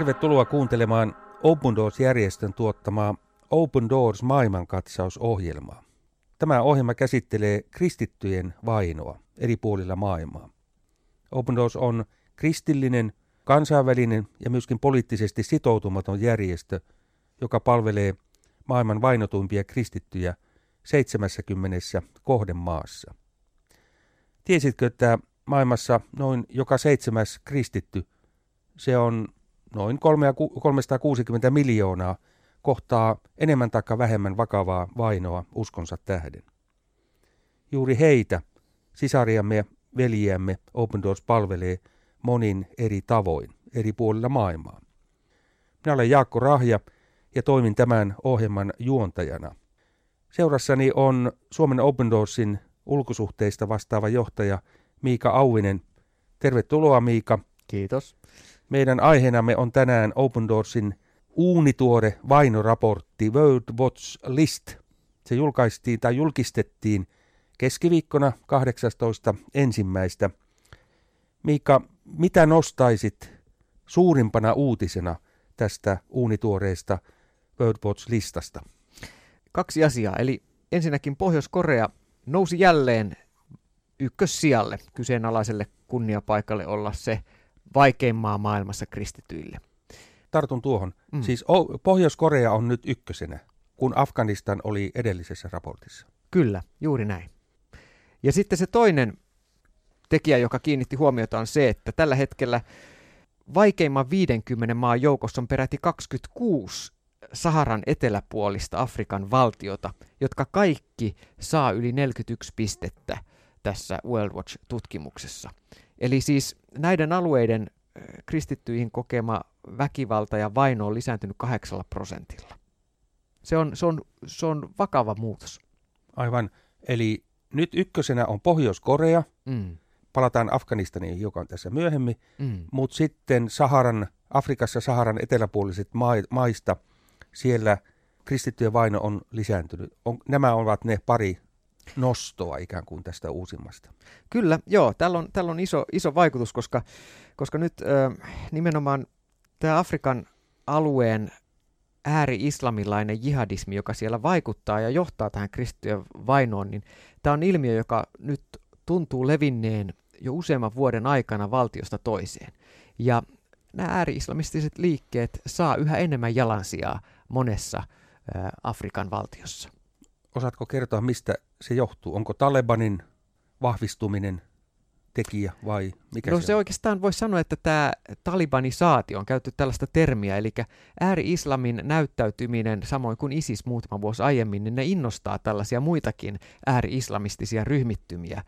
Tervetuloa kuuntelemaan Open Doors-järjestön tuottamaa Open Doors maailmankatsausohjelmaa. Tämä ohjelma käsittelee kristittyjen vainoa eri puolilla maailmaa. Open Doors on kristillinen, kansainvälinen ja myöskin poliittisesti sitoutumaton järjestö, joka palvelee maailman vainotuimpia kristittyjä 70 kohdemaassa. Tiesitkö, että maailmassa noin joka seitsemäs kristitty, se on noin 360 miljoonaa, kohtaa enemmän tai vähemmän vakavaa vainoa uskonsa tähden. Juuri heitä, sisariamme ja veljiämme, Open Doors palvelee monin eri tavoin, eri puolilla maailmaa. Minä olen Jaakko Rahja ja toimin tämän ohjelman juontajana. Seurassani on Suomen Open Doorsin ulkosuhteista vastaava johtaja Miika Auvinen. Tervetuloa Miika. Kiitos. Meidän aiheenamme on tänään Open Doorsin uunituore vainoraportti World Watch List. Se julkaistiin tai julkistettiin keskiviikkona 18. ensimmäistä. Miika, mitä nostaisit suurimpana uutisena tästä uunituoreesta World Watch-listasta? Kaksi asiaa. Eli ensinnäkin Pohjois-Korea nousi jälleen ykkössijalle kyseenalaiselle kunniapaikalle olla se vaikein maa maailmassa kristityille. Tartun tuohon. Mm. Siis Pohjois-Korea on nyt ykkösenä, kun Afganistan oli edellisessä raportissa. Kyllä, juuri näin. Ja sitten se toinen tekijä, joka kiinnitti huomiota, on se, että tällä hetkellä vaikeimman 50 maan joukossa on peräti 26 Saharan eteläpuolista Afrikan valtiota, jotka kaikki saa yli 41 pistettä tässä World Watch-tutkimuksessa. Eli siis näiden alueiden kristittyihin kokema väkivalta ja vaino on lisääntynyt kahdeksalla prosentilla. Se on, se, on, se on vakava muutos. Aivan. Eli nyt ykkösenä on Pohjois-Korea. Mm. Palataan Afganistaniin joka on tässä myöhemmin. Mm. Mutta sitten Saharan, Afrikassa Saharan eteläpuoliset maista, siellä kristittyjen vaino on lisääntynyt. On, nämä ovat ne pari nostoa ikään kuin tästä uusimmasta. Kyllä, joo. Tällä on, tällä on iso, iso vaikutus, koska, koska nyt äh, nimenomaan tämä Afrikan alueen ääri-islamilainen jihadismi, joka siellä vaikuttaa ja johtaa tähän kristittyjen vainoon, niin tämä on ilmiö, joka nyt tuntuu levinneen jo useamman vuoden aikana valtiosta toiseen. Ja nämä ääri-islamistiset liikkeet saa yhä enemmän jalansijaa monessa äh, Afrikan valtiossa. Osaatko kertoa, mistä se johtuu? Onko Talebanin vahvistuminen tekijä vai mikä no se, se on? oikeastaan voisi sanoa, että tämä talibanisaatio on käytetty tällaista termiä, eli ääri-islamin näyttäytyminen, samoin kuin ISIS muutama vuosi aiemmin, niin ne innostaa tällaisia muitakin ääri-islamistisia ryhmittymiä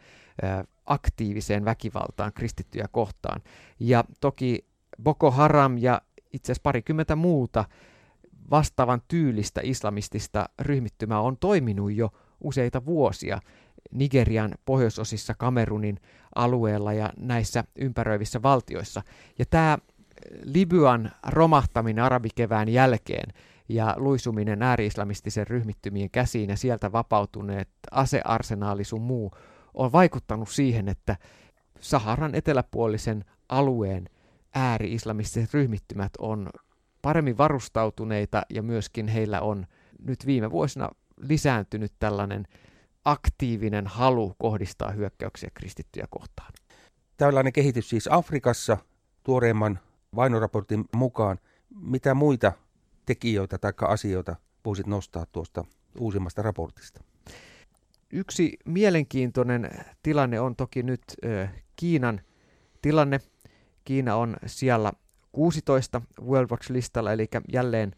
aktiiviseen väkivaltaan kristittyjä kohtaan. Ja toki Boko Haram ja itse asiassa parikymmentä muuta vastaavan tyylistä islamistista ryhmittymää on toiminut jo useita vuosia Nigerian pohjoisosissa, Kamerunin alueella ja näissä ympäröivissä valtioissa. Ja tämä Libyan romahtaminen arabikevään jälkeen ja luisuminen ääri-islamistisen ryhmittymien käsiin ja sieltä vapautuneet asearsenaali sun muu on vaikuttanut siihen, että Saharan eteläpuolisen alueen ääri-islamistiset ryhmittymät on paremmin varustautuneita ja myöskin heillä on nyt viime vuosina lisääntynyt tällainen aktiivinen halu kohdistaa hyökkäyksiä kristittyjä kohtaan. Tällainen kehitys siis Afrikassa tuoreemman vainoraportin mukaan. Mitä muita tekijöitä tai asioita voisit nostaa tuosta uusimmasta raportista? Yksi mielenkiintoinen tilanne on toki nyt ö, Kiinan tilanne. Kiina on siellä 16 World Watch-listalla, eli jälleen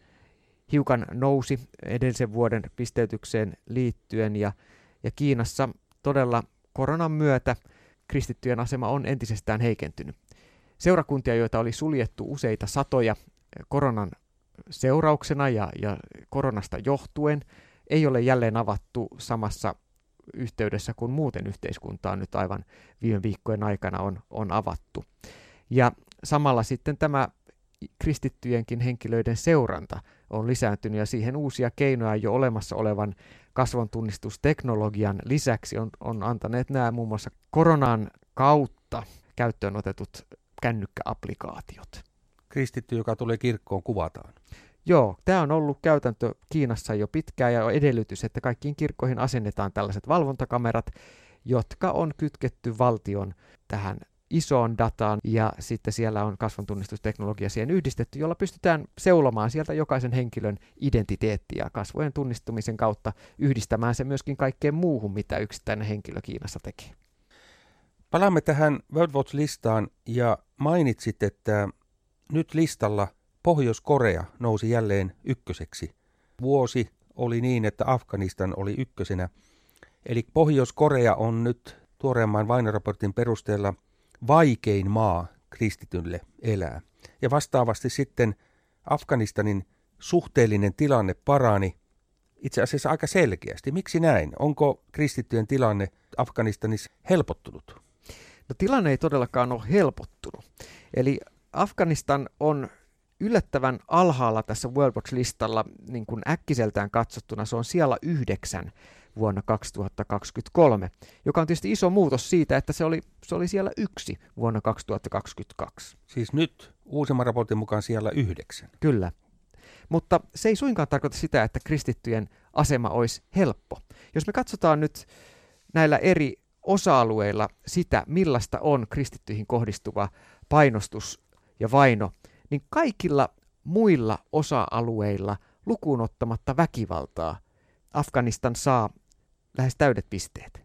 hiukan nousi edellisen vuoden pisteytykseen liittyen, ja, ja Kiinassa todella koronan myötä kristittyjen asema on entisestään heikentynyt. Seurakuntia, joita oli suljettu useita satoja koronan seurauksena ja, ja koronasta johtuen, ei ole jälleen avattu samassa yhteydessä kuin muuten yhteiskuntaa nyt aivan viime viikkojen aikana on, on avattu. Ja samalla sitten tämä kristittyjenkin henkilöiden seuranta on lisääntynyt ja siihen uusia keinoja jo olemassa olevan kasvontunnistusteknologian lisäksi on, on antaneet nämä muun muassa koronan kautta käyttöön otetut kännykkäapplikaatiot. kristitty, joka tulee kirkkoon, kuvataan. Joo, tämä on ollut käytäntö Kiinassa jo pitkään ja on edellytys, että kaikkiin kirkkoihin asennetaan tällaiset valvontakamerat, jotka on kytketty valtion tähän isoon dataan ja sitten siellä on kasvontunnistusteknologia siihen yhdistetty, jolla pystytään seulomaan sieltä jokaisen henkilön identiteettiä kasvojen tunnistumisen kautta yhdistämään se myöskin kaikkeen muuhun, mitä yksittäinen henkilö Kiinassa tekee. Palaamme tähän World Watch-listaan ja mainitsit, että nyt listalla Pohjois-Korea nousi jälleen ykköseksi. Vuosi oli niin, että Afganistan oli ykkösenä. Eli Pohjois-Korea on nyt tuoreemman vainoraportin perusteella vaikein maa kristitylle elää. Ja vastaavasti sitten Afganistanin suhteellinen tilanne parani itse asiassa aika selkeästi. Miksi näin? Onko kristittyjen tilanne Afganistanissa helpottunut? No tilanne ei todellakaan ole helpottunut. Eli Afganistan on yllättävän alhaalla tässä World Watch-listalla niin kuin äkkiseltään katsottuna. Se on siellä yhdeksän vuonna 2023, joka on tietysti iso muutos siitä, että se oli, se oli siellä yksi vuonna 2022. Siis nyt uusimman raportin mukaan siellä yhdeksän. Kyllä. Mutta se ei suinkaan tarkoita sitä, että kristittyjen asema olisi helppo. Jos me katsotaan nyt näillä eri osa-alueilla sitä, millaista on kristittyihin kohdistuva painostus ja vaino, niin kaikilla muilla osa-alueilla lukuun ottamatta väkivaltaa Afganistan saa lähes täydet pisteet.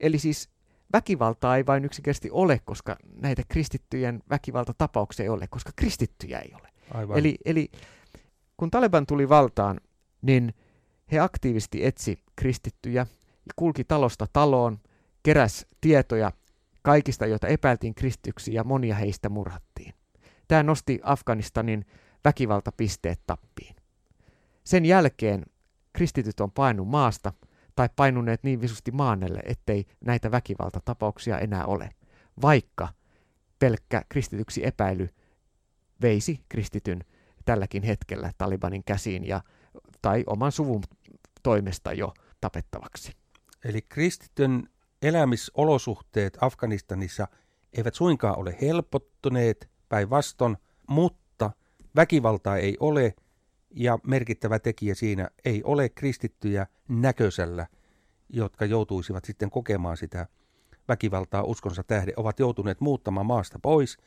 Eli siis väkivaltaa ei vain yksinkertaisesti ole, koska näitä kristittyjen väkivaltatapauksia ei ole, koska kristittyjä ei ole. Aivan. Eli, eli kun Taliban tuli valtaan, niin he aktiivisesti etsi kristittyjä ja kulki talosta taloon, keräs tietoja kaikista, joita epäiltiin kristyksi ja monia heistä murhattiin. Tämä nosti Afganistanin väkivaltapisteet tappiin. Sen jälkeen kristityt on painut maasta tai painuneet niin visusti maannelle, ettei näitä väkivaltatapauksia enää ole, vaikka pelkkä kristityksi epäily veisi kristityn tälläkin hetkellä Talibanin käsiin ja, tai oman suvun toimesta jo tapettavaksi. Eli kristityn elämisolosuhteet Afganistanissa eivät suinkaan ole helpottuneet päinvastoin, mutta väkivaltaa ei ole ja merkittävä tekijä siinä ei ole kristittyjä näköisellä, jotka joutuisivat sitten kokemaan sitä väkivaltaa uskonsa tähden, ovat joutuneet muuttamaan maasta pois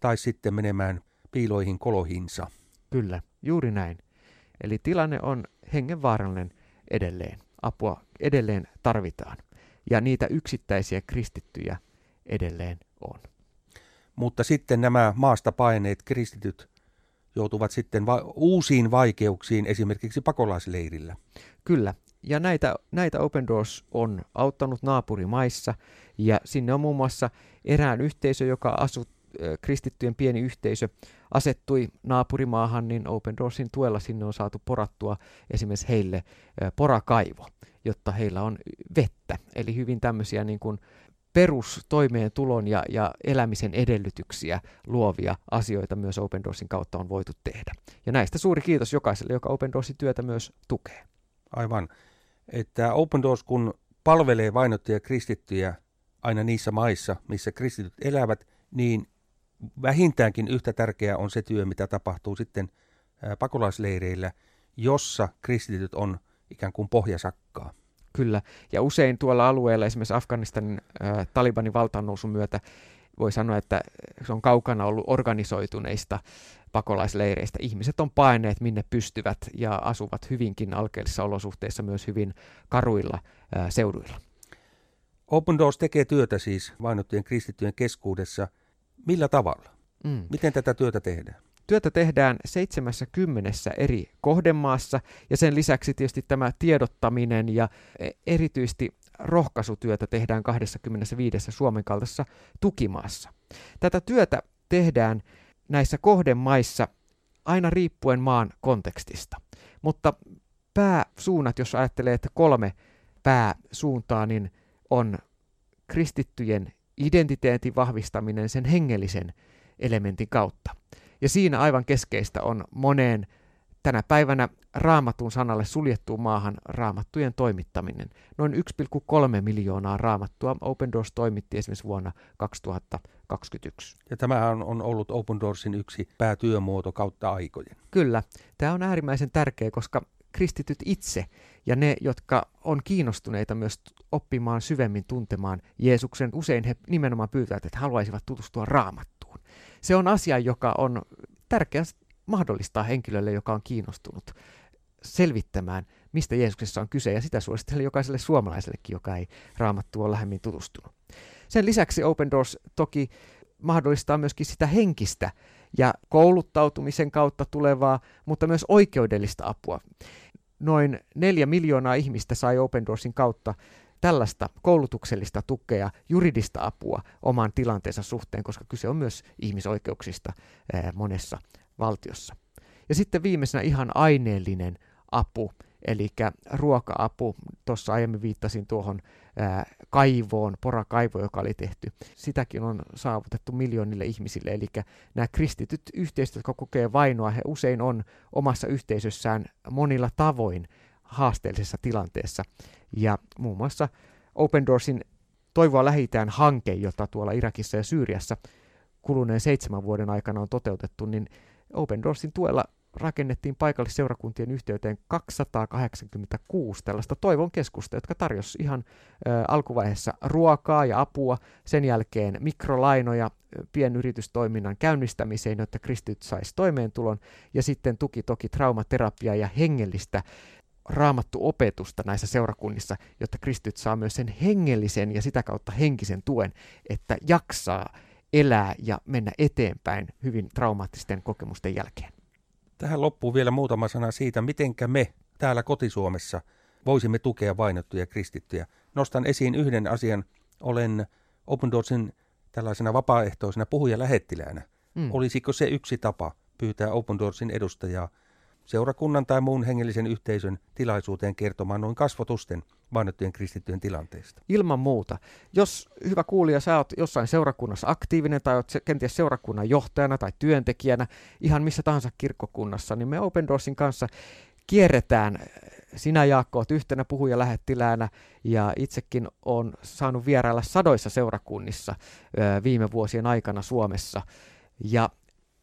tai sitten menemään piiloihin kolohinsa. Kyllä, juuri näin. Eli tilanne on hengenvaarallinen edelleen. Apua edelleen tarvitaan. Ja niitä yksittäisiä kristittyjä edelleen on. Mutta sitten nämä maasta paineet kristityt joutuvat sitten va- uusiin vaikeuksiin esimerkiksi pakolaisleirillä. Kyllä, ja näitä, näitä Open Doors on auttanut naapurimaissa, ja sinne on muun muassa erään yhteisö, joka asuu kristittyjen pieni yhteisö asettui naapurimaahan, niin Open Doorsin tuella sinne on saatu porattua esimerkiksi heille porakaivo, jotta heillä on vettä. Eli hyvin tämmöisiä niin kuin perustoimeentulon ja, ja elämisen edellytyksiä luovia asioita myös Open Doorsin kautta on voitu tehdä. Ja näistä suuri kiitos jokaiselle, joka Open Doorsin työtä myös tukee. Aivan. Että Open Doors kun palvelee vainottuja kristittyjä aina niissä maissa, missä kristityt elävät, niin vähintäänkin yhtä tärkeää on se työ, mitä tapahtuu sitten pakolaisleireillä, jossa kristityt on ikään kuin pohjasakkaa. Kyllä, ja usein tuolla alueella, esimerkiksi Afganistanin äh, Talibanin valtaannousun myötä, voi sanoa, että se on kaukana ollut organisoituneista pakolaisleireistä. Ihmiset on paineet minne pystyvät ja asuvat hyvinkin alkeellisissa olosuhteissa myös hyvin karuilla äh, seuduilla. Open Doors tekee työtä siis vainottujen kristittyjen keskuudessa. Millä tavalla? Mm. Miten tätä työtä tehdään? Työtä tehdään 70 eri kohdemaassa ja sen lisäksi tietysti tämä tiedottaminen ja e, erityisesti rohkaisutyötä tehdään 25 Suomen kaltaisessa tukimaassa. Tätä työtä tehdään näissä kohdemaissa aina riippuen maan kontekstista, mutta pääsuunnat, jos ajattelee, että kolme pääsuuntaa, niin on kristittyjen identiteetin vahvistaminen sen hengellisen elementin kautta. Ja siinä aivan keskeistä on moneen tänä päivänä raamatun sanalle suljettuun maahan raamattujen toimittaminen. Noin 1,3 miljoonaa raamattua Open Doors toimitti esimerkiksi vuonna 2021. Ja tämä on ollut Open Doorsin yksi päätyömuoto kautta aikojen. Kyllä. Tämä on äärimmäisen tärkeä, koska kristityt itse ja ne, jotka on kiinnostuneita myös oppimaan syvemmin tuntemaan Jeesuksen, usein he nimenomaan pyytävät, että haluaisivat tutustua raamattuun. Se on asia, joka on tärkeä mahdollistaa henkilölle, joka on kiinnostunut selvittämään, mistä Jeesuksessa on kyse, ja sitä suosittelen jokaiselle suomalaisellekin, joka ei raamattua lähemmin tutustunut. Sen lisäksi Open Doors toki mahdollistaa myöskin sitä henkistä ja kouluttautumisen kautta tulevaa, mutta myös oikeudellista apua. Noin neljä miljoonaa ihmistä sai Open Doorsin kautta tällaista koulutuksellista tukea, juridista apua oman tilanteensa suhteen, koska kyse on myös ihmisoikeuksista monessa valtiossa. Ja sitten viimeisenä ihan aineellinen apu, eli ruoka-apu. Tuossa aiemmin viittasin tuohon ää, kaivoon, porakaivo, joka oli tehty. Sitäkin on saavutettu miljoonille ihmisille, eli nämä kristityt yhteisöt, jotka kokee vainoa, he usein on omassa yhteisössään monilla tavoin haasteellisessa tilanteessa. Ja muun muassa Open Doorsin Toivoa lähitään hanke, jota tuolla Irakissa ja Syyriassa kuluneen seitsemän vuoden aikana on toteutettu, niin Open Doorsin tuella rakennettiin paikallisseurakuntien yhteyteen 286 tällaista toivon keskusta, jotka tarjosi ihan ö, alkuvaiheessa ruokaa ja apua, sen jälkeen mikrolainoja pienyritystoiminnan käynnistämiseen, jotta kristityt saisi toimeentulon, ja sitten tuki toki traumaterapiaa ja hengellistä raamattu opetusta näissä seurakunnissa, jotta kristityt saa myös sen hengellisen ja sitä kautta henkisen tuen, että jaksaa elää ja mennä eteenpäin hyvin traumaattisten kokemusten jälkeen. Tähän loppuu vielä muutama sana siitä, mitenkä me täällä kotisuomessa voisimme tukea vainottuja kristittyjä. Nostan esiin yhden asian. Olen Open Doorsin tällaisena vapaaehtoisena puhuja-lähettiläänä. Mm. Olisiko se yksi tapa pyytää Open Doorsin edustajaa seurakunnan tai muun hengellisen yhteisön tilaisuuteen kertomaan noin kasvotusten vainottujen kristittyjen tilanteesta. Ilman muuta. Jos, hyvä kuulija, sä oot jossain seurakunnassa aktiivinen tai oot kenties seurakunnan johtajana tai työntekijänä, ihan missä tahansa kirkkokunnassa, niin me Open Doorsin kanssa kierretään. Sinä Jaakko oot yhtenä puhuja lähettiläänä ja itsekin on saanut vierailla sadoissa seurakunnissa viime vuosien aikana Suomessa. Ja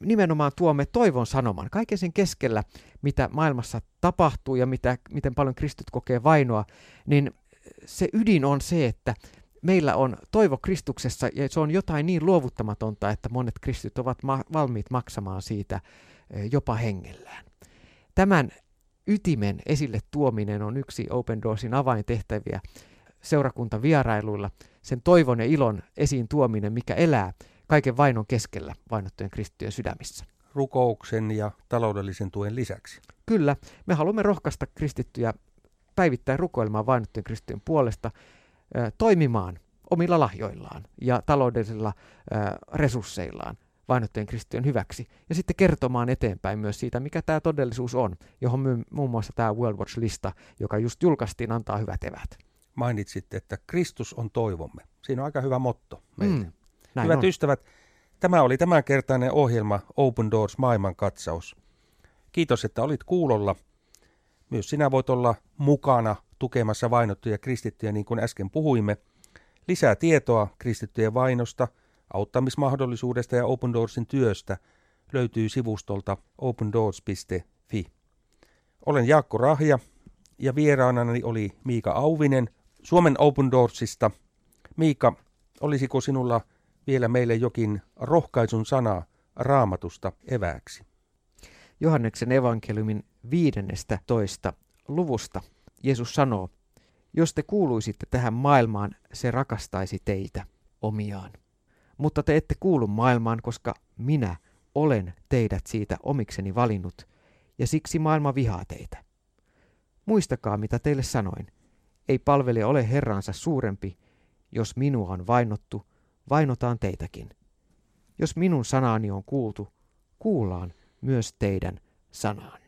nimenomaan tuomme toivon sanoman kaiken sen keskellä, mitä maailmassa tapahtuu ja mitä, miten paljon kristit kokee vainoa, niin se ydin on se, että meillä on toivo Kristuksessa ja se on jotain niin luovuttamatonta, että monet kristit ovat ma- valmiit maksamaan siitä e, jopa hengellään. Tämän ytimen esille tuominen on yksi Open Doorsin avaintehtäviä seurakuntavierailuilla, sen toivon ja ilon esiin tuominen, mikä elää kaiken vainon keskellä vainottujen kristittyjen sydämissä. Rukouksen ja taloudellisen tuen lisäksi. Kyllä, me haluamme rohkaista kristittyjä päivittäin rukoilemaan vainottujen kristittyjen puolesta, toimimaan omilla lahjoillaan ja taloudellisilla resursseillaan vainottujen kristittyjen hyväksi. Ja sitten kertomaan eteenpäin myös siitä, mikä tämä todellisuus on, johon my, muun muassa tämä World Watch-lista, joka just julkaistiin, antaa hyvät evät. Mainitsitte, että Kristus on toivomme. Siinä on aika hyvä motto meille. Mm. Näin Hyvät on. ystävät, tämä oli tämänkertainen ohjelma Open Doors maailmankatsaus. Kiitos, että olit kuulolla. Myös sinä voit olla mukana tukemassa vainottuja kristittyjä, niin kuin äsken puhuimme. Lisää tietoa kristittyjen vainosta, auttamismahdollisuudesta ja Open Doorsin työstä löytyy sivustolta opendoors.fi. Olen Jaakko Rahja ja vieraanani oli Miika Auvinen Suomen Open Doorsista. Miika, olisiko sinulla vielä meille jokin rohkaisun sana raamatusta evääksi. Johanneksen evankeliumin viidennestä toista luvusta Jeesus sanoo, jos te kuuluisitte tähän maailmaan, se rakastaisi teitä omiaan. Mutta te ette kuulu maailmaan, koska minä olen teidät siitä omikseni valinnut, ja siksi maailma vihaa teitä. Muistakaa, mitä teille sanoin. Ei palvelija ole herransa suurempi, jos minua on vainottu, vainotaan teitäkin. Jos minun sanaani on kuultu, kuullaan myös teidän sanaani.